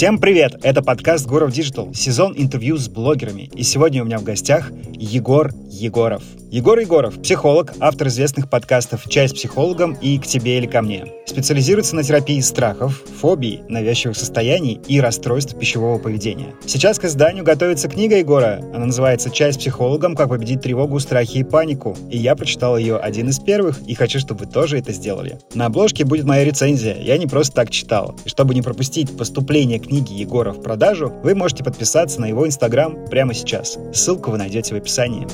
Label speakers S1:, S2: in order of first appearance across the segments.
S1: Всем привет! Это подкаст Гуров Digital, сезон интервью с блогерами. И сегодня у меня в гостях Егор Егоров. Егор Егоров – психолог, автор известных подкастов «Чай с психологом» и «К тебе или ко мне». Специализируется на терапии страхов, фобий, навязчивых состояний и расстройств пищевого поведения. Сейчас к изданию готовится книга Егора. Она называется «Чай с психологом. Как победить тревогу, страхи и панику». И я прочитал ее один из первых и хочу, чтобы вы тоже это сделали. На обложке будет моя рецензия. Я не просто так читал. И чтобы не пропустить поступление книги Егора в продажу, вы можете подписаться на его инстаграм прямо сейчас. Ссылку вы найдете в описании.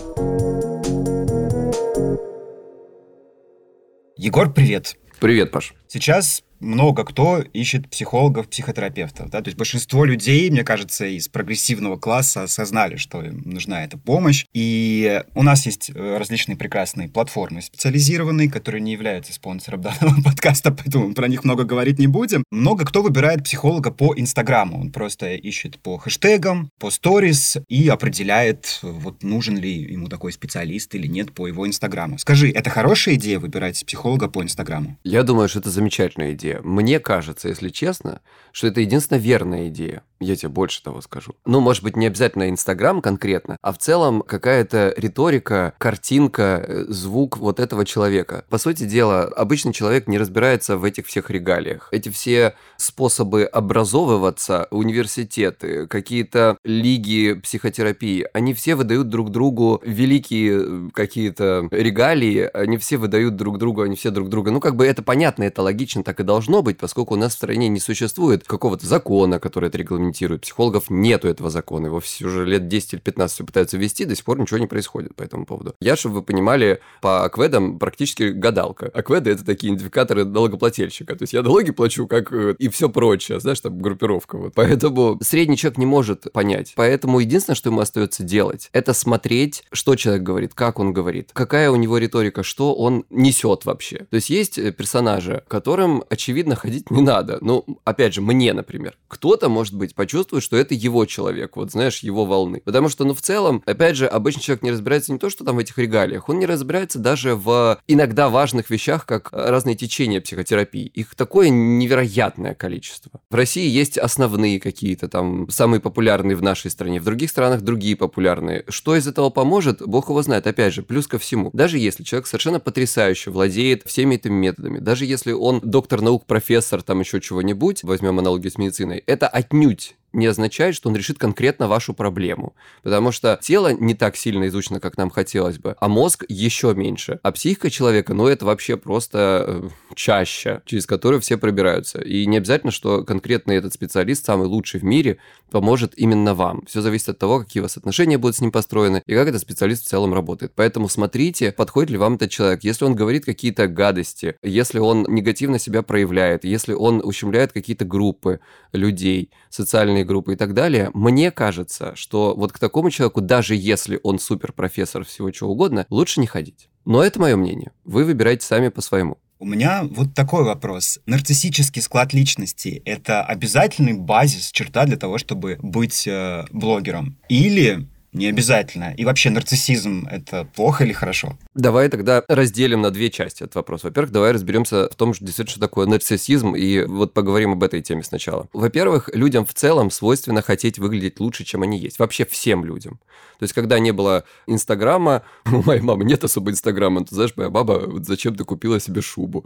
S1: Егор, привет.
S2: Привет, Паш.
S1: Сейчас много кто ищет психологов, психотерапевтов. Да? То есть большинство людей, мне кажется, из прогрессивного класса осознали, что им нужна эта помощь. И у нас есть э, различные прекрасные платформы специализированные, которые не являются спонсором данного подкаста, поэтому про них много говорить не будем. Много кто выбирает психолога по Инстаграму. Он просто ищет по хэштегам, по сторис и определяет, вот нужен ли ему такой специалист или нет по его Инстаграму. Скажи, это хорошая идея выбирать психолога по Инстаграму?
S2: Я думаю, что это замечательная идея идея. Мне кажется, если честно, что это единственная верная идея. Я тебе больше того скажу. Ну, может быть, не обязательно Инстаграм конкретно, а в целом какая-то риторика, картинка, э, звук вот этого человека. По сути дела, обычный человек не разбирается в этих всех регалиях. Эти все способы образовываться, университеты, какие-то лиги психотерапии, они все выдают друг другу великие э, какие-то регалии, они все выдают друг другу, они все друг друга. Ну, как бы это понятно, это логично, так и должно быть, поскольку у нас в стране не существует какого-то закона, который это регламентирует. Психологов нету этого закона. Его все уже лет 10 или 15 все пытаются ввести, до сих пор ничего не происходит по этому поводу. Я, чтобы вы понимали, по акведам практически гадалка. Акведы — это такие идентификаторы налогоплательщика. То есть я налоги плачу, как э, и все прочее, знаешь, там группировка. Вот. Поэтому средний человек не может понять. Поэтому единственное, что ему остается делать, это смотреть, что человек говорит, как он говорит, какая у него риторика, что он несет вообще. То есть есть персонажи, которым, очевидно, ходить не надо. Ну, опять же, мне, например. Кто-то, может быть, почувствует, что это его человек, вот знаешь, его волны. Потому что, ну, в целом, опять же, обычный человек не разбирается не то, что там в этих регалиях, он не разбирается даже в иногда важных вещах, как разные течения психотерапии. Их такое невероятное количество. В России есть основные какие-то там, самые популярные в нашей стране, в других странах другие популярные. Что из этого поможет, бог его знает. Опять же, плюс ко всему. Даже если человек совершенно потрясающе владеет всеми этими методами, даже если он доктор наук, профессор, там еще чего-нибудь, возьмем аналогию с медициной, это отнюдь не означает, что он решит конкретно вашу проблему. Потому что тело не так сильно изучено, как нам хотелось бы, а мозг еще меньше. А психика человека, ну, это вообще просто э, чаще, через которую все пробираются. И не обязательно, что конкретно этот специалист, самый лучший в мире, поможет именно вам. Все зависит от того, какие у вас отношения будут с ним построены и как этот специалист в целом работает. Поэтому смотрите, подходит ли вам этот человек. Если он говорит какие-то гадости, если он негативно себя проявляет, если он ущемляет какие-то группы людей, социальные группы и так далее, мне кажется, что вот к такому человеку, даже если он супер профессор всего чего угодно, лучше не ходить. Но это мое мнение. Вы выбираете сами по-своему.
S1: У меня вот такой вопрос. Нарциссический склад личности — это обязательный базис, черта для того, чтобы быть э, блогером? Или не обязательно. И вообще, нарциссизм – это плохо или хорошо?
S2: Давай тогда разделим на две части этот вопрос. Во-первых, давай разберемся в том, что действительно что такое нарциссизм, и вот поговорим об этой теме сначала. Во-первых, людям в целом свойственно хотеть выглядеть лучше, чем они есть. Вообще всем людям. То есть, когда не было Инстаграма, у моей мамы нет особо Инстаграма, ты знаешь, моя баба вот зачем ты купила себе шубу?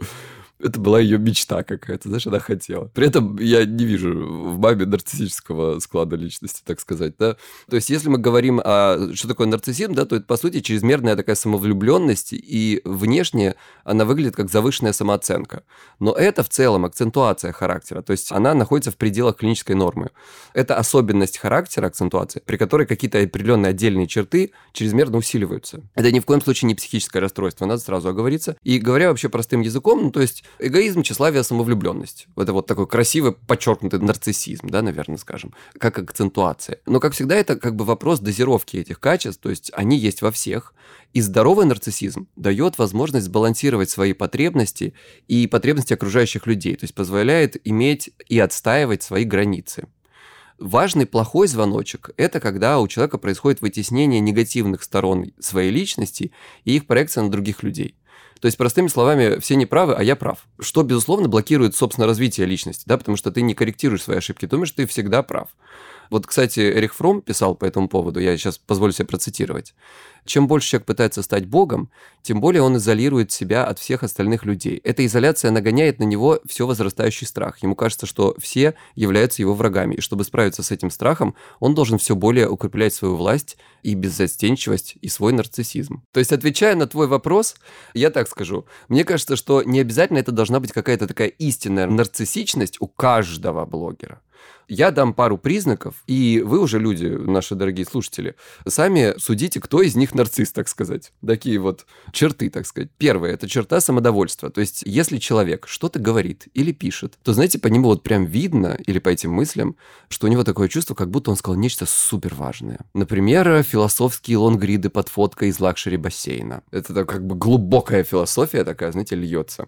S2: Это была ее мечта какая-то, знаешь, она хотела. При этом я не вижу в маме нарциссического склада личности, так сказать, да. То есть, если мы говорим о что такое нарциссизм, да, то это, по сути, чрезмерная такая самовлюбленность, и внешне она выглядит как завышенная самооценка. Но это в целом акцентуация характера, то есть она находится в пределах клинической нормы. Это особенность характера, акцентуация, при которой какие-то определенные отдельные черты чрезмерно усиливаются. Это ни в коем случае не психическое расстройство, надо сразу оговориться. И говоря вообще простым языком, ну, то есть эгоизм, тщеславие, самовлюбленность. Это вот такой красивый, подчеркнутый нарциссизм, да, наверное, скажем, как акцентуация. Но, как всегда, это как бы вопрос дозировки этих качеств, то есть они есть во всех. И здоровый нарциссизм дает возможность сбалансировать свои потребности и потребности окружающих людей, то есть позволяет иметь и отстаивать свои границы. Важный плохой звоночек – это когда у человека происходит вытеснение негативных сторон своей личности и их проекция на других людей. То есть, простыми словами, все неправы, а я прав. Что, безусловно, блокирует, собственно, развитие личности, да, потому что ты не корректируешь свои ошибки, думаешь, ты всегда прав. Вот, кстати, Эрих Фром писал по этому поводу, я сейчас позволю себе процитировать. Чем больше человек пытается стать Богом, тем более он изолирует себя от всех остальных людей. Эта изоляция нагоняет на него все возрастающий страх. Ему кажется, что все являются его врагами. И чтобы справиться с этим страхом, он должен все более укреплять свою власть и беззастенчивость, и свой нарциссизм. То есть, отвечая на твой вопрос, я так скажу. Мне кажется, что не обязательно это должна быть какая-то такая истинная нарциссичность у каждого блогера. Я дам пару признаков, и вы уже люди, наши дорогие слушатели, сами судите, кто из них нарцисс, так сказать. Такие вот черты, так сказать. Первое – это черта самодовольства. То есть, если человек что-то говорит или пишет, то, знаете, по нему вот прям видно, или по этим мыслям, что у него такое чувство, как будто он сказал нечто супер важное. Например, философские лонгриды под фоткой из luxury бассейна. Это как бы глубокая философия такая, знаете, льется.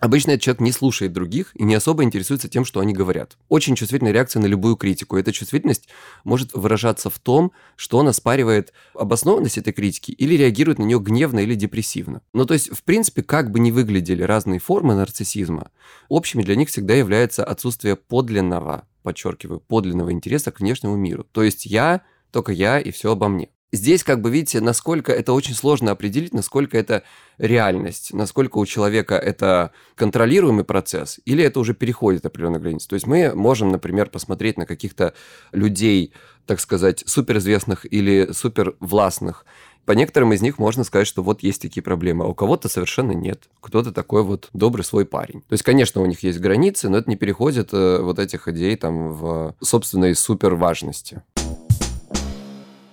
S2: Обычно этот человек не слушает других и не особо интересуется тем, что они говорят. Очень чувствительная реакция на любую критику. Эта чувствительность может выражаться в том, что он оспаривает обоснованность этой критики или реагирует на нее гневно или депрессивно. Ну, то есть, в принципе, как бы ни выглядели разные формы нарциссизма, общими для них всегда является отсутствие подлинного, подчеркиваю, подлинного интереса к внешнему миру. То есть я, только я и все обо мне. Здесь, как бы, видите, насколько это очень сложно определить, насколько это реальность, насколько у человека это контролируемый процесс, или это уже переходит определенные границы. То есть мы можем, например, посмотреть на каких-то людей, так сказать, суперизвестных или супервластных. По некоторым из них можно сказать, что вот есть такие проблемы, а у кого-то совершенно нет. Кто-то такой вот добрый свой парень. То есть, конечно, у них есть границы, но это не переходит э, вот этих идей там в собственной суперважности.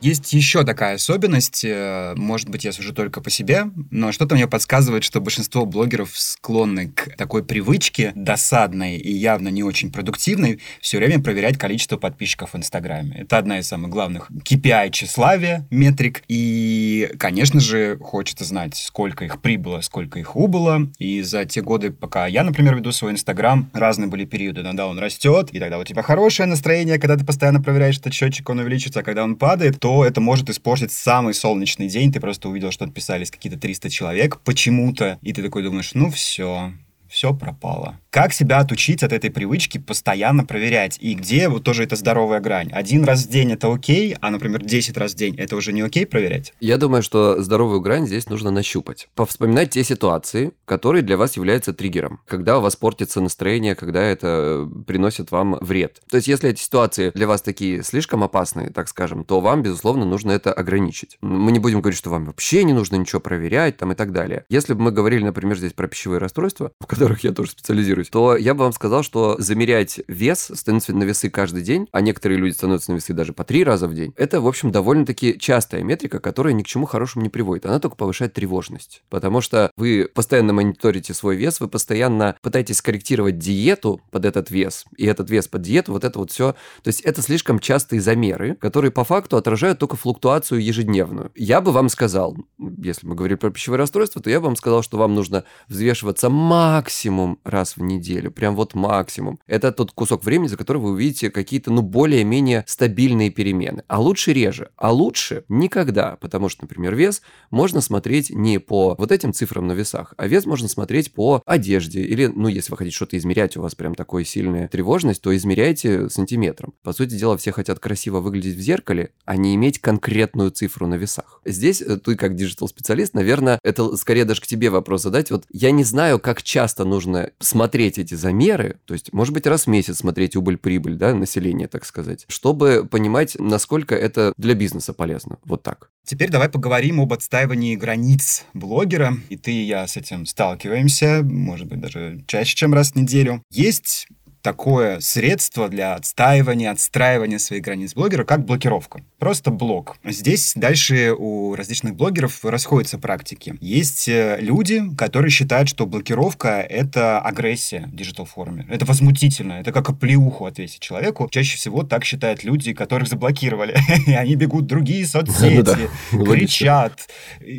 S1: Есть еще такая особенность, э, может быть, я сужу только по себе, но что-то мне подсказывает, что большинство блогеров склонны к такой привычке, досадной и явно не очень продуктивной, все время проверять количество подписчиков в Инстаграме. Это одна из самых главных KPI тщеславия, метрик. И, конечно же, хочется знать, сколько их прибыло, сколько их убыло. И за те годы, пока я, например, веду свой Инстаграм, разные были периоды. Иногда он растет, и тогда у тебя хорошее настроение, когда ты постоянно проверяешь этот счетчик, он увеличится, а когда он падает, то это может испортить самый солнечный день. Ты просто увидел, что отписались какие-то 300 человек почему-то, и ты такой думаешь, ну все, все пропало. Как себя отучить от этой привычки постоянно проверять? И где вот тоже эта здоровая грань? Один раз в день это окей, а, например, 10 раз в день это уже не окей проверять?
S2: Я думаю, что здоровую грань здесь нужно нащупать. Повспоминать те ситуации, которые для вас являются триггером. Когда у вас портится настроение, когда это приносит вам вред. То есть, если эти ситуации для вас такие слишком опасные, так скажем, то вам, безусловно, нужно это ограничить. Мы не будем говорить, что вам вообще не нужно ничего проверять там и так далее. Если бы мы говорили, например, здесь про пищевые расстройства, в которых я тоже специализируюсь, то я бы вам сказал, что замерять вес, становиться на весы каждый день, а некоторые люди становятся на весы даже по три раза в день, это, в общем, довольно-таки частая метрика, которая ни к чему хорошему не приводит. Она только повышает тревожность. Потому что вы постоянно мониторите свой вес, вы постоянно пытаетесь скорректировать диету под этот вес, и этот вес под диету, вот это вот все. То есть это слишком частые замеры, которые по факту отражают только флуктуацию ежедневную. Я бы вам сказал, если мы говорим про пищевое расстройство, то я бы вам сказал, что вам нужно взвешиваться максимум раз в неделю, прям вот максимум. Это тот кусок времени, за который вы увидите какие-то, ну, более-менее стабильные перемены. А лучше реже. А лучше никогда, потому что, например, вес можно смотреть не по вот этим цифрам на весах, а вес можно смотреть по одежде. Или, ну, если вы хотите что-то измерять, у вас прям такой сильная тревожность, то измеряйте сантиметром. По сути дела, все хотят красиво выглядеть в зеркале, а не иметь конкретную цифру на весах. Здесь э, ты, как digital-специалист, наверное, это скорее даже к тебе вопрос задать. Вот я не знаю, как часто нужно смотреть эти замеры, то есть, может быть, раз в месяц смотреть убыль-прибыль, да, населения, так сказать, чтобы понимать, насколько это для бизнеса полезно. Вот так.
S1: Теперь давай поговорим об отстаивании границ блогера. И ты и я с этим сталкиваемся, может быть, даже чаще, чем раз в неделю. Есть такое средство для отстаивания, отстраивания своих границ блогера, как блокировка. Просто блок. Здесь дальше у различных блогеров расходятся практики. Есть э, люди, которые считают, что блокировка — это агрессия в digital-форме. Это возмутительно. Это как оплеуху ответить человеку. Чаще всего так считают люди, которых заблокировали. И они бегут в другие соцсети, кричат.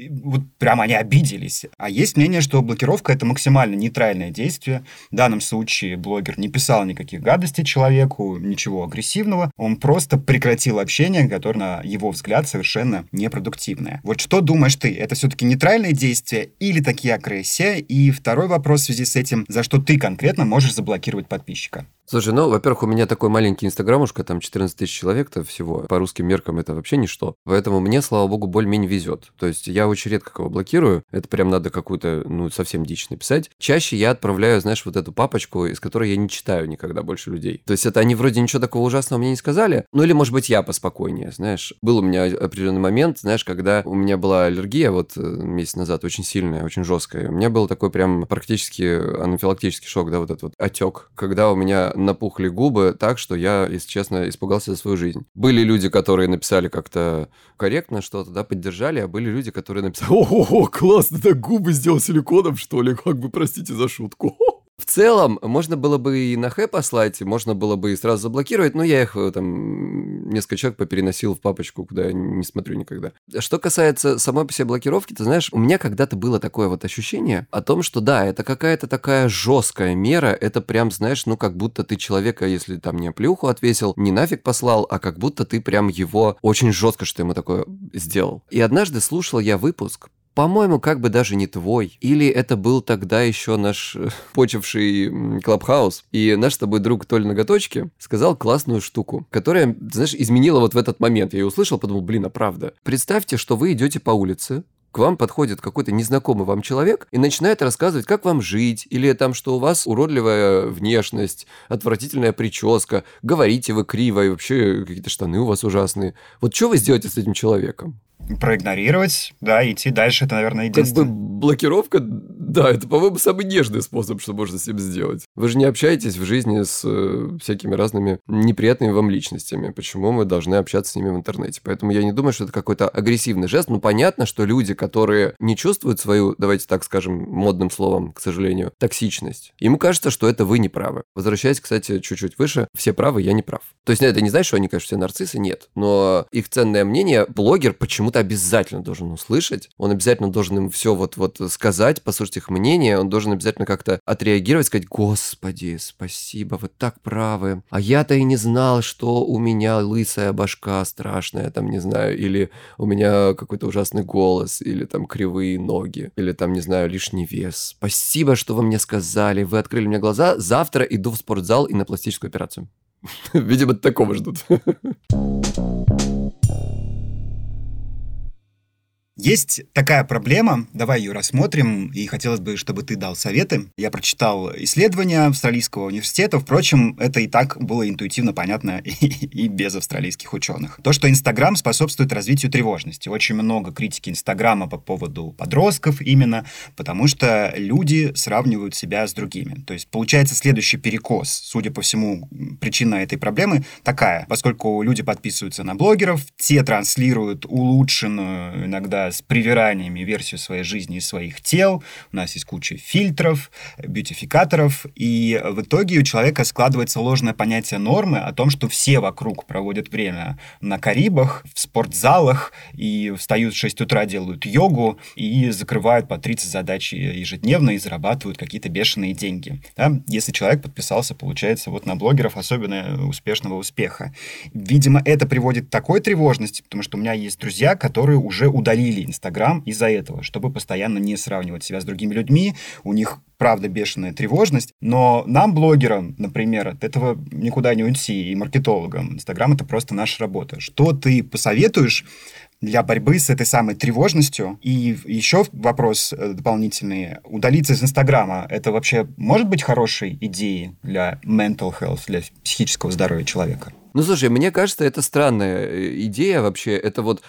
S1: Вот прямо они обиделись. А есть мнение, что блокировка — это максимально нейтральное действие. В данном случае блогер не писал написал никаких гадостей человеку, ничего агрессивного. Он просто прекратил общение, которое, на его взгляд, совершенно непродуктивное. Вот что думаешь ты? Это все-таки нейтральные действия или такие агрессия? И второй вопрос в связи с этим, за что ты конкретно можешь заблокировать подписчика?
S2: Слушай, ну, во-первых, у меня такой маленький инстаграмушка, там 14 тысяч человек-то всего. По русским меркам это вообще ничто. Поэтому мне, слава богу, более-менее везет. То есть я очень редко кого блокирую. Это прям надо какую-то, ну, совсем дичь написать. Чаще я отправляю, знаешь, вот эту папочку, из которой я не читаю никогда больше людей. То есть это они вроде ничего такого ужасного мне не сказали. Ну, или, может быть, я поспокойнее, знаешь. Был у меня определенный момент, знаешь, когда у меня была аллергия вот э, месяц назад, очень сильная, очень жесткая. У меня был такой прям практически анафилактический шок, да, вот этот вот отек, когда у меня напухли губы так, что я, если честно, испугался за свою жизнь. Были люди, которые написали как-то корректно что-то, да, поддержали, а были люди, которые написали, о-о-о, классно, так губы сделал силиконом, что ли, как бы, простите за шутку. В целом, можно было бы и на хэ послать, можно было бы и сразу заблокировать, но я их э, там несколько человек попереносил в папочку, куда я не смотрю никогда. Что касается самой по себе блокировки, ты знаешь, у меня когда-то было такое вот ощущение о том, что да, это какая-то такая жесткая мера, это прям, знаешь, ну как будто ты человека, если там не плюху отвесил, не нафиг послал, а как будто ты прям его очень жестко, что ему такое сделал. И однажды слушал я выпуск по-моему, как бы даже не твой. Или это был тогда еще наш э, почивший Клабхаус. И наш с тобой друг Толя Ноготочки сказал классную штуку, которая, знаешь, изменила вот в этот момент. Я ее услышал, подумал, блин, а правда. Представьте, что вы идете по улице, к вам подходит какой-то незнакомый вам человек и начинает рассказывать, как вам жить, или там, что у вас уродливая внешность, отвратительная прическа, говорите вы криво, и вообще какие-то штаны у вас ужасные. Вот что вы сделаете с этим человеком?
S1: Проигнорировать, да, идти дальше, это, наверное, единственное.
S2: Как бы блокировка, да, это, по-моему, самый нежный способ, что можно с ним сделать. Вы же не общаетесь в жизни с э, всякими разными неприятными вам личностями. Почему мы должны общаться с ними в интернете? Поэтому я не думаю, что это какой-то агрессивный жест. Ну, понятно, что люди, которые не чувствуют свою, давайте так скажем, модным словом, к сожалению, токсичность, ему кажется, что это вы не правы. Возвращаясь, кстати, чуть-чуть выше, все правы, я не прав. То есть это не значит, что они, конечно, все нарциссы, нет. Но их ценное мнение блогер почему-то обязательно должен услышать, он обязательно должен им все вот-вот сказать, послушать их мнение, он должен обязательно как-то отреагировать, сказать, господи, спасибо, вы так правы, а я-то и не знал, что у меня лысая башка страшная, там, не знаю, или у меня какой-то ужасный голос, или там кривые ноги, или там, не знаю, лишний вес. Спасибо, что вы мне сказали, вы открыли мне глаза, завтра иду в спортзал и на пластическую операцию. Видимо, такого ждут.
S1: Есть такая проблема, давай ее рассмотрим, и хотелось бы, чтобы ты дал советы. Я прочитал исследования австралийского университета, впрочем, это и так было интуитивно понятно и, и без австралийских ученых. То, что Инстаграм способствует развитию тревожности. Очень много критики Инстаграма по поводу подростков именно, потому что люди сравнивают себя с другими. То есть получается следующий перекос. Судя по всему, причина этой проблемы такая. Поскольку люди подписываются на блогеров, те транслируют улучшенную иногда с привираниями версию своей жизни и своих тел. У нас есть куча фильтров, бьютификаторов, и в итоге у человека складывается ложное понятие нормы о том, что все вокруг проводят время на Карибах, в спортзалах, и встают в 6 утра, делают йогу, и закрывают по 30 задач ежедневно, и зарабатывают какие-то бешеные деньги. Да? Если человек подписался, получается, вот на блогеров особенно успешного успеха. Видимо, это приводит к такой тревожности, потому что у меня есть друзья, которые уже удалили завели Инстаграм из-за этого, чтобы постоянно не сравнивать себя с другими людьми. У них правда бешеная тревожность, но нам, блогерам, например, от этого никуда не уйти, и маркетологам. Инстаграм — это просто наша работа. Что ты посоветуешь для борьбы с этой самой тревожностью. И еще вопрос э, дополнительный. Удалиться из Инстаграма — это вообще может быть хорошей идеей для mental health, для психического здоровья человека?
S2: Ну, слушай, мне кажется, это странная э, идея вообще. Это вот,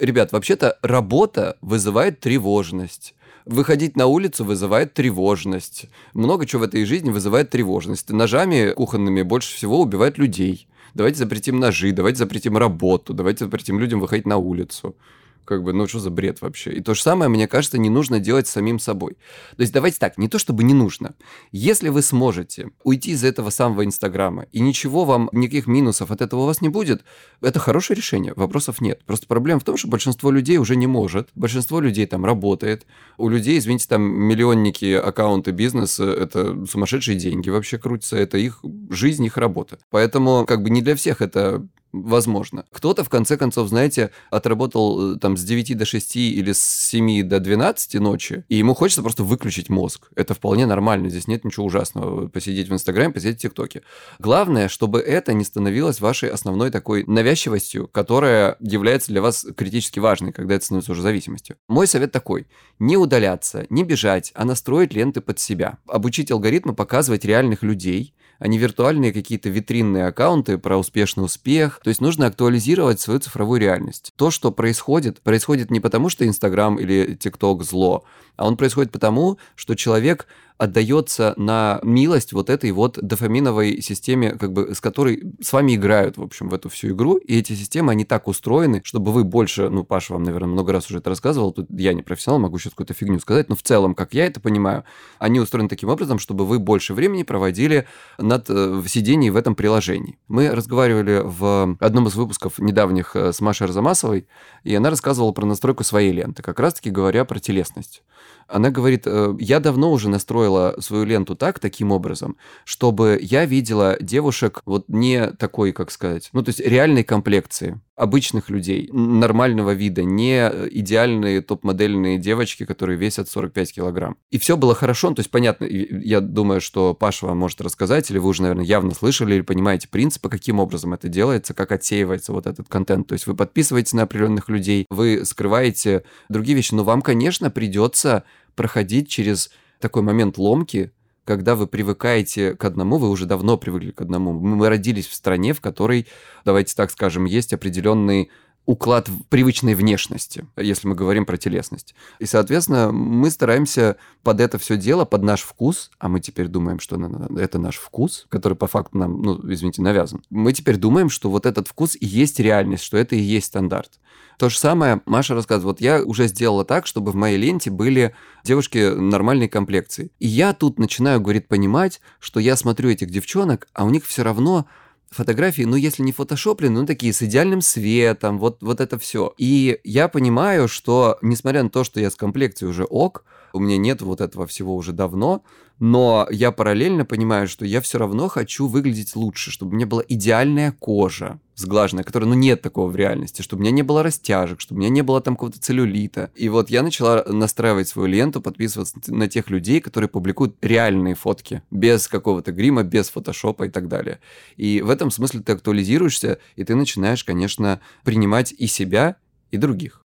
S2: ребят, вообще-то работа вызывает тревожность. Выходить на улицу вызывает тревожность. Много чего в этой жизни вызывает тревожность. Ножами кухонными больше всего убивают людей. Давайте запретим ножи, давайте запретим работу, давайте запретим людям выходить на улицу. Как бы, ну что за бред вообще? И то же самое, мне кажется, не нужно делать самим собой. То есть давайте так, не то чтобы не нужно. Если вы сможете уйти из этого самого Инстаграма, и ничего вам, никаких минусов от этого у вас не будет, это хорошее решение, вопросов нет. Просто проблема в том, что большинство людей уже не может, большинство людей там работает, у людей, извините, там миллионники аккаунты бизнес, это сумасшедшие деньги вообще крутятся, это их жизнь, их работа. Поэтому как бы не для всех это возможно. Кто-то, в конце концов, знаете, отработал э, там с 9 до 6 или с 7 до 12 ночи, и ему хочется просто выключить мозг. Это вполне нормально, здесь нет ничего ужасного. Посидеть в Инстаграме, посидеть в ТикТоке. Главное, чтобы это не становилось вашей основной такой навязчивостью, которая является для вас критически важной, когда это становится уже зависимостью. Мой совет такой. Не удаляться, не бежать, а настроить ленты под себя. Обучить алгоритмы показывать реальных людей, а не виртуальные какие-то витринные аккаунты про успешный успех. То есть нужно актуализировать свою цифровую реальность. То, что происходит, происходит не потому, что Инстаграм или ТикТок зло, а он происходит потому, что человек отдается на милость вот этой вот дофаминовой системе, как бы с которой с вами играют, в общем, в эту всю игру. И эти системы, они так устроены, чтобы вы больше, ну, Паша вам, наверное, много раз уже это рассказывал, тут я не профессионал, могу сейчас какую-то фигню сказать, но в целом, как я это понимаю, они устроены таким образом, чтобы вы больше времени проводили над э, в сидении в этом приложении. Мы разговаривали в одном из выпусков недавних э, с Машей Арзамасовой, и она рассказывала про настройку своей ленты, как раз-таки говоря про телесность. Она говорит, э, я давно уже настроила свою ленту так, таким образом, чтобы я видела девушек вот не такой, как сказать, ну, то есть реальной комплекции обычных людей, нормального вида, не идеальные топ-модельные девочки, которые весят 45 килограмм. И все было хорошо, ну, то есть понятно, я думаю, что Паша вам может рассказать, или вы уже, наверное, явно слышали или понимаете принципы, каким образом это делается, как отсеивается вот этот контент. То есть вы подписываетесь на определенных людей, вы скрываете другие вещи, но вам, конечно, придется проходить через такой момент ломки, когда вы привыкаете к одному, вы уже давно привыкли к одному. Мы родились в стране, в которой, давайте так скажем, есть определенный уклад привычной внешности, если мы говорим про телесность. И, соответственно, мы стараемся под это все дело, под наш вкус, а мы теперь думаем, что это наш вкус, который по факту нам, ну, извините, навязан. Мы теперь думаем, что вот этот вкус и есть реальность, что это и есть стандарт. То же самое Маша рассказывает. Вот я уже сделала так, чтобы в моей ленте были девушки нормальной комплекции. И я тут начинаю, говорит, понимать, что я смотрю этих девчонок, а у них все равно фотографии, ну, если не фотошоплены, ну, такие с идеальным светом, вот, вот это все. И я понимаю, что, несмотря на то, что я с комплекцией уже ок, у меня нет вот этого всего уже давно, но я параллельно понимаю, что я все равно хочу выглядеть лучше, чтобы у меня была идеальная кожа сглаженная, которая, ну, нет такого в реальности, чтобы у меня не было растяжек, чтобы у меня не было там какого-то целлюлита. И вот я начала настраивать свою ленту, подписываться на тех людей, которые публикуют реальные фотки, без какого-то грима, без фотошопа и так далее. И в этом смысле ты актуализируешься, и ты начинаешь, конечно, принимать и себя, и других.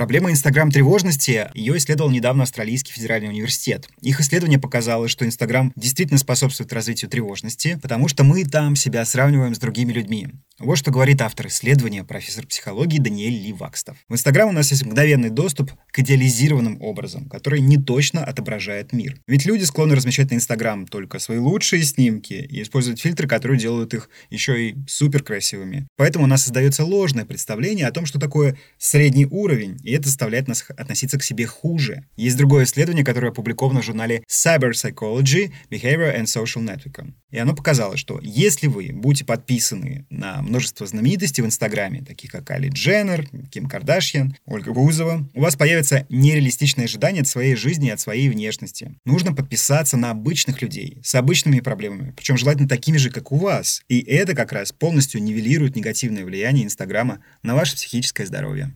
S1: Проблема Инстаграм-тревожности, ее исследовал недавно Австралийский федеральный университет. Их исследование показало, что Инстаграм действительно способствует развитию тревожности, потому что мы там себя сравниваем с другими людьми. Вот что говорит автор исследования, профессор психологии Даниэль Ли Вакстов. В Инстаграм у нас есть мгновенный доступ к идеализированным образом, который не точно отображает мир. Ведь люди склонны размещать на Инстаграм только свои лучшие снимки и использовать фильтры, которые делают их еще и супер красивыми. Поэтому у нас создается ложное представление о том, что такое средний уровень, и это заставляет нас относиться к себе хуже. Есть другое исследование, которое опубликовано в журнале Cyber Psychology, Behavior and Social Network. И оно показало, что если вы будете подписаны на множество знаменитостей в Инстаграме, таких как Али Дженнер, Ким Кардашьян, Ольга Бузова, у вас появится нереалистичное ожидание от своей жизни и от своей внешности. Нужно подписаться на обычных людей с обычными проблемами, причем желательно такими же, как у вас. И это как раз полностью нивелирует негативное влияние Инстаграма на ваше психическое здоровье.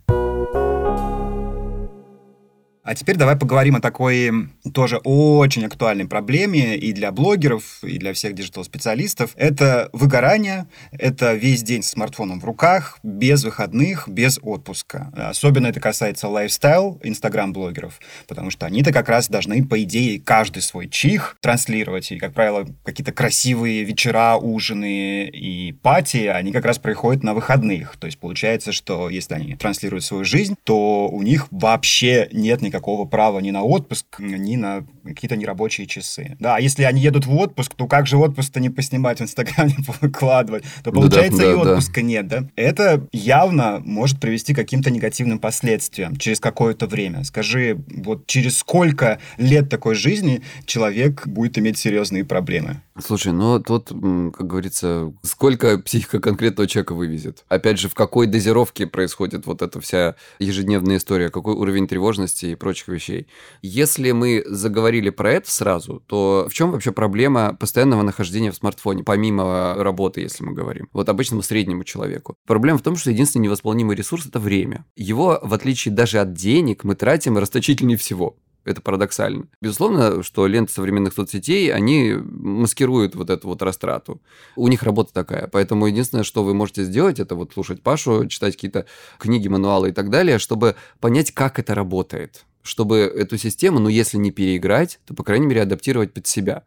S1: А теперь давай поговорим о такой тоже очень актуальной проблеме и для блогеров, и для всех digital-специалистов. Это выгорание, это весь день с смартфоном в руках, без выходных, без отпуска. Особенно это касается lifestyle инстаграм-блогеров, потому что они-то как раз должны, по идее, каждый свой чих транслировать. И, как правило, какие-то красивые вечера, ужины и party, они как раз происходят на выходных. То есть получается, что если они транслируют свою жизнь, то у них вообще нет никаких никакого права ни на отпуск, ни на какие-то нерабочие часы. Да, а если они едут в отпуск, то как же отпуск-то не поснимать в Инстаграме, выкладывать? То получается да, да, и отпуска да. нет, да? Это явно может привести к каким-то негативным последствиям через какое-то время. Скажи, вот через сколько лет такой жизни человек будет иметь серьезные проблемы?
S2: Слушай, ну тут, как говорится, сколько психика конкретного человека вывезет? Опять же, в какой дозировке происходит вот эта вся ежедневная история, какой уровень тревожности и прочих вещей? Если мы заговорили про это сразу, то в чем вообще проблема постоянного нахождения в смартфоне, помимо работы, если мы говорим? Вот обычному среднему человеку. Проблема в том, что единственный невосполнимый ресурс – это время. Его, в отличие даже от денег, мы тратим расточительнее всего. Это парадоксально. Безусловно, что ленты современных соцсетей, они маскируют вот эту вот растрату. У них работа такая. Поэтому единственное, что вы можете сделать, это вот слушать Пашу, читать какие-то книги, мануалы и так далее, чтобы понять, как это работает. Чтобы эту систему, ну, если не переиграть, то, по крайней мере, адаптировать под себя.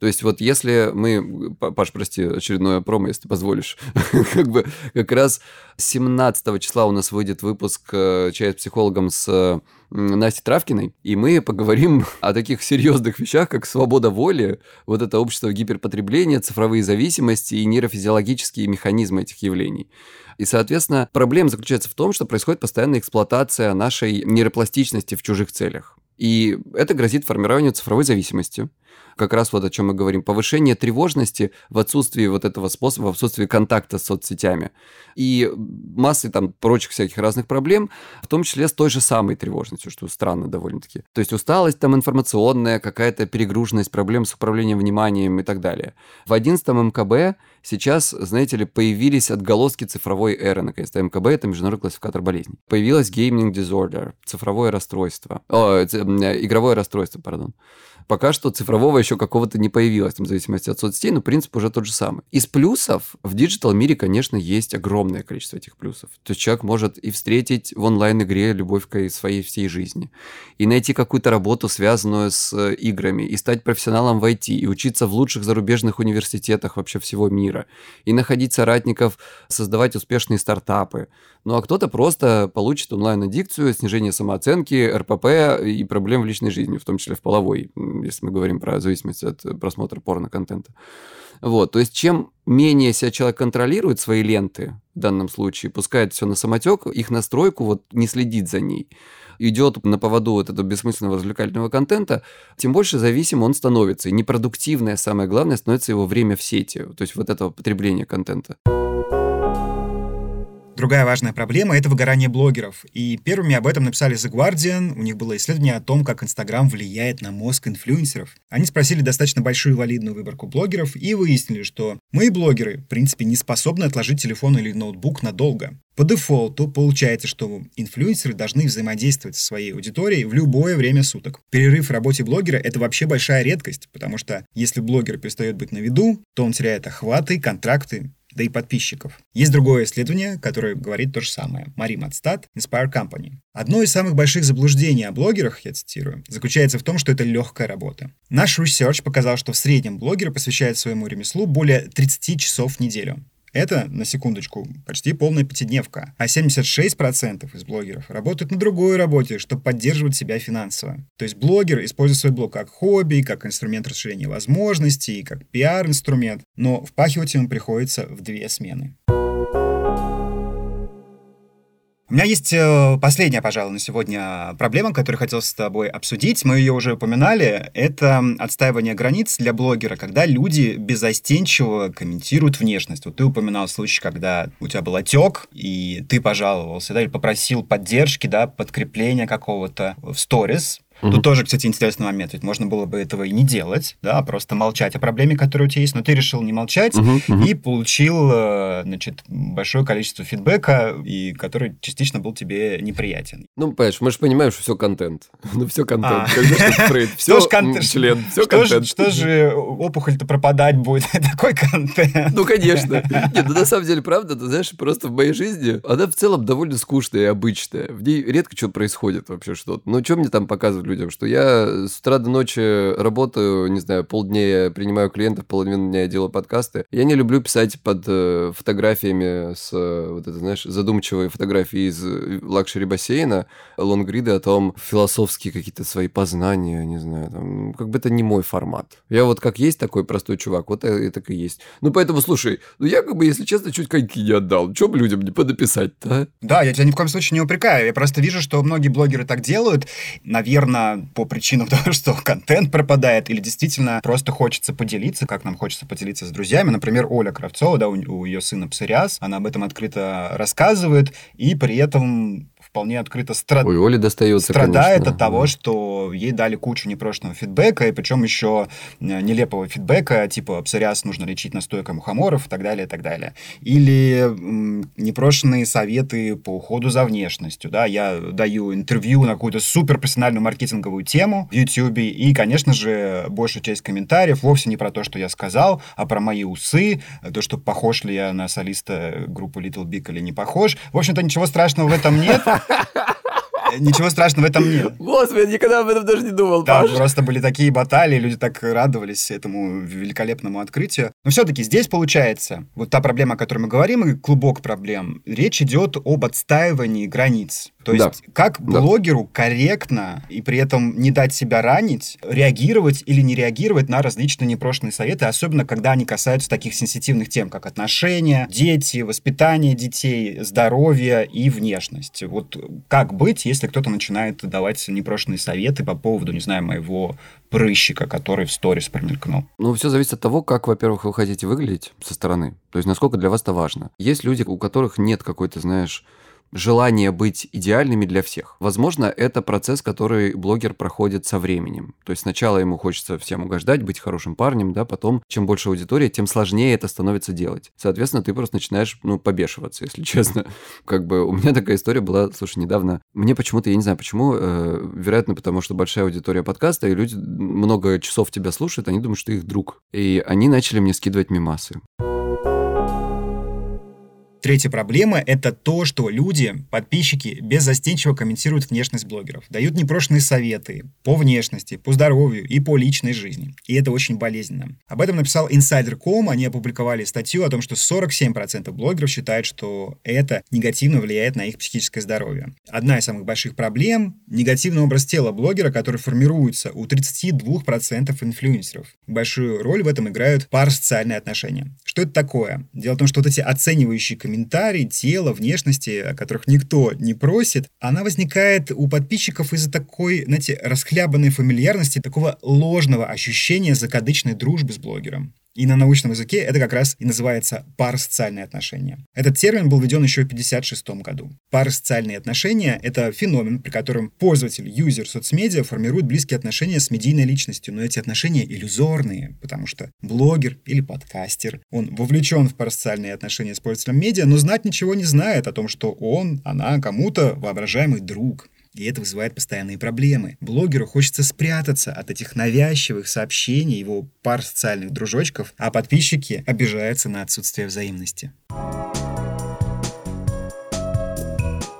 S2: То есть вот если мы, Паш, прости, очередное промо, если ты позволишь, как бы как раз 17 числа у нас выйдет выпуск э, «Чай с психологом» с Настей Травкиной, и мы поговорим о таких серьезных вещах, как свобода воли, вот это общество гиперпотребления, цифровые зависимости и нейрофизиологические механизмы этих явлений. И, соответственно, проблема заключается в том, что происходит постоянная эксплуатация нашей нейропластичности в чужих целях. И это грозит формированию цифровой зависимости. Как раз вот о чем мы говорим. Повышение тревожности в отсутствии вот этого способа, в отсутствии контакта с соцсетями. И массы там прочих всяких разных проблем, в том числе с той же самой тревожностью, что странно довольно-таки. То есть усталость там информационная, какая-то перегруженность, проблем с управлением вниманием и так далее. В 11 МКБ сейчас, знаете ли, появились отголоски цифровой эры. Наконец-то МКБ — это международный классификатор болезней. Появилось gaming disorder, цифровое расстройство. О, игровое расстройство, пардон. Пока что цифрового еще какого-то не появилось, там, в зависимости от соцсетей, но принцип уже тот же самый. Из плюсов в digital мире, конечно, есть огромное количество этих плюсов. То есть человек может и встретить в онлайн-игре любовь к своей всей жизни, и найти какую-то работу, связанную с э, играми, и стать профессионалом в IT, и учиться в лучших зарубежных университетах вообще всего мира, и находить соратников, создавать успешные стартапы. Ну а кто-то просто получит онлайн-аддикцию, снижение самооценки, РПП и проблем в личной жизни, в том числе в половой если мы говорим про зависимость от просмотра порно-контента. Вот, то есть чем менее себя человек контролирует свои ленты, в данном случае, пускает все на самотек, их настройку вот не следит за ней, идет на поводу вот этого бессмысленного развлекательного контента, тем больше зависим он становится. И непродуктивное, самое главное, становится его время в сети, то есть вот этого потребления контента.
S1: Другая важная проблема — это выгорание блогеров. И первыми об этом написали The Guardian. У них было исследование о том, как Инстаграм влияет на мозг инфлюенсеров. Они спросили достаточно большую валидную выборку блогеров и выяснили, что мы, блогеры, в принципе, не способны отложить телефон или ноутбук надолго. По дефолту получается, что инфлюенсеры должны взаимодействовать со своей аудиторией в любое время суток. Перерыв в работе блогера — это вообще большая редкость, потому что если блогер перестает быть на виду, то он теряет охваты, контракты да и подписчиков. Есть другое исследование, которое говорит то же самое. Мари Матстад, Inspire Company. Одно из самых больших заблуждений о блогерах, я цитирую, заключается в том, что это легкая работа. Наш research показал, что в среднем блогеры посвящают своему ремеслу более 30 часов в неделю. Это, на секундочку, почти полная пятидневка. А 76% из блогеров работают на другой работе, чтобы поддерживать себя финансово. То есть блогер использует свой блог как хобби, как инструмент расширения возможностей, как пиар-инструмент, но впахивать ему приходится в две смены. У меня есть э, последняя, пожалуй, на сегодня проблема, которую хотел с тобой обсудить. Мы ее уже упоминали. Это отстаивание границ для блогера, когда люди безостенчиво комментируют внешность. Вот ты упоминал случай, когда у тебя был отек, и ты пожаловался, да, или попросил поддержки, да, подкрепления какого-то в сторис, Угу. Тут тоже, кстати, интересный момент. Ведь можно было бы этого и не делать, да, а просто молчать о проблеме, которая у тебя есть. Но ты решил не молчать угу, угу. и получил, э, значит, большое количество фидбэка, и который частично был тебе неприятен.
S2: Ну, понимаешь, мы же понимаем, что все контент. Ну, все контент. А. Все
S1: член, все контент. Что же опухоль-то пропадать будет? Такой контент.
S2: Ну, конечно. Нет, ну, на самом деле, правда, ты знаешь, просто в моей жизни она в целом довольно скучная и обычная. В ней редко что происходит вообще что-то. Ну, что мне там показывают людям, что я с утра до ночи работаю, не знаю, полдня я принимаю клиентов, половину дня я делаю подкасты. Я не люблю писать под э, фотографиями с, э, вот это, знаешь, задумчивые фотографии из luxury бассейна, лонгриды о том, философские какие-то свои познания, не знаю, там, как бы это не мой формат. Я вот как есть такой простой чувак, вот и так и есть. Ну, поэтому, слушай, ну я как бы, если честно, чуть коньки не отдал. Чем людям не подописать-то, а?
S1: Да, я тебя ни в коем случае не упрекаю. Я просто вижу, что многие блогеры так делают. Наверное, по причинам того, что контент пропадает, или действительно просто хочется поделиться, как нам хочется поделиться с друзьями. Например, Оля Кравцова, да, у, у ее сына псориаз, она об этом открыто рассказывает, и при этом вполне открыто страд...
S2: Ой, Оле достается,
S1: страдает
S2: конечно.
S1: от того, что ей дали кучу непрошенного фидбэка, и причем еще э, нелепого фидбэка, типа псориаз нужно лечить настойкой мухоморов и так далее, и так далее. Или м, непрошенные советы по уходу за внешностью. Да? Я даю интервью на какую-то суперпрофессиональную маркетинговую тему в YouTube, и, конечно же, большая часть комментариев вовсе не про то, что я сказал, а про мои усы, то, что похож ли я на солиста группы Little Big или не похож. В общем-то, ничего страшного в этом нет. Ничего страшного в этом нет.
S2: Господи, я никогда об этом даже не думал,
S1: Да,
S2: Паш.
S1: просто были такие баталии, люди так радовались этому великолепному открытию. Но все-таки здесь получается, вот та проблема, о которой мы говорим, и клубок проблем, речь идет об отстаивании границ. То есть,
S2: Да.
S1: как
S2: Да.
S1: блогеру корректно и при этом не дать себя ранить, реагировать или не реагировать на различные непрошенные советы, особенно когда они касаются таких сенситивных тем, как отношения, дети, воспитание детей, здоровье и внешность. Вот как быть, если кто-то начинает давать непрошенные советы по поводу, не знаю, моего прыщика, который в сторис промелькнул?
S2: Ну, все зависит от того, как, во-первых, вы хотите выглядеть со стороны. То есть, насколько для вас это важно. Есть люди, у которых нет какой-то, знаешь, желания быть идеальными для всех. Возможно, это процесс, который блогер проходит со временем. То есть сначала ему хочется всем угождать, быть хорошим парнем, да, потом, чем больше аудитория, тем сложнее это становится делать. Соответственно, ты просто начинаешь, ну, побешиваться, если честно. Как бы у меня такая история была, слушай, недавно. Мне почему-то, я не знаю почему, э, вероятно, потому что большая аудитория подкаста, и люди много часов тебя слушают, они думают, что ты их друг. И они начали мне скидывать мимасы.
S1: Третья проблема – это то, что люди, подписчики, беззастенчиво комментируют внешность блогеров, дают непрошенные советы по внешности, по здоровью и по личной жизни. И это очень болезненно. Об этом написал Insider.com, они опубликовали статью о том, что 47% блогеров считают, что это негативно влияет на их психическое здоровье. Одна из самых больших проблем – негативный образ тела блогера, который формируется у 32% инфлюенсеров. Большую роль в этом играют парасоциальные отношения. Что это такое? Дело в том, что вот эти оценивающие комментарии тела, внешности, о которых никто не просит, она возникает у подписчиков из-за такой, знаете, расхлябанной фамильярности, такого ложного ощущения закадычной дружбы с блогером. И на научном языке это как раз и называется парасоциальные отношения. Этот термин был введен еще в 1956 году. Парасоциальные отношения — это феномен, при котором пользователь, юзер соцмедиа формирует близкие отношения с медийной личностью, но эти отношения иллюзорные, потому что блогер или подкастер, он вовлечен в парасоциальные отношения с пользователем медиа, но знать ничего не знает о том, что он, она кому-то воображаемый друг. И это вызывает постоянные проблемы. Блогеру хочется спрятаться от этих навязчивых сообщений его пар социальных дружочков, а подписчики обижаются на отсутствие взаимности.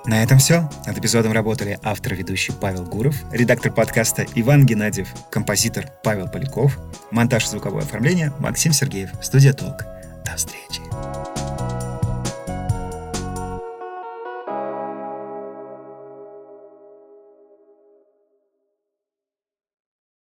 S1: На этом все. Над эпизодом работали автор-ведущий Павел Гуров, редактор подкаста Иван Геннадьев, композитор Павел Поляков, монтаж звуковое оформление Максим Сергеев, студия Толк. До встречи.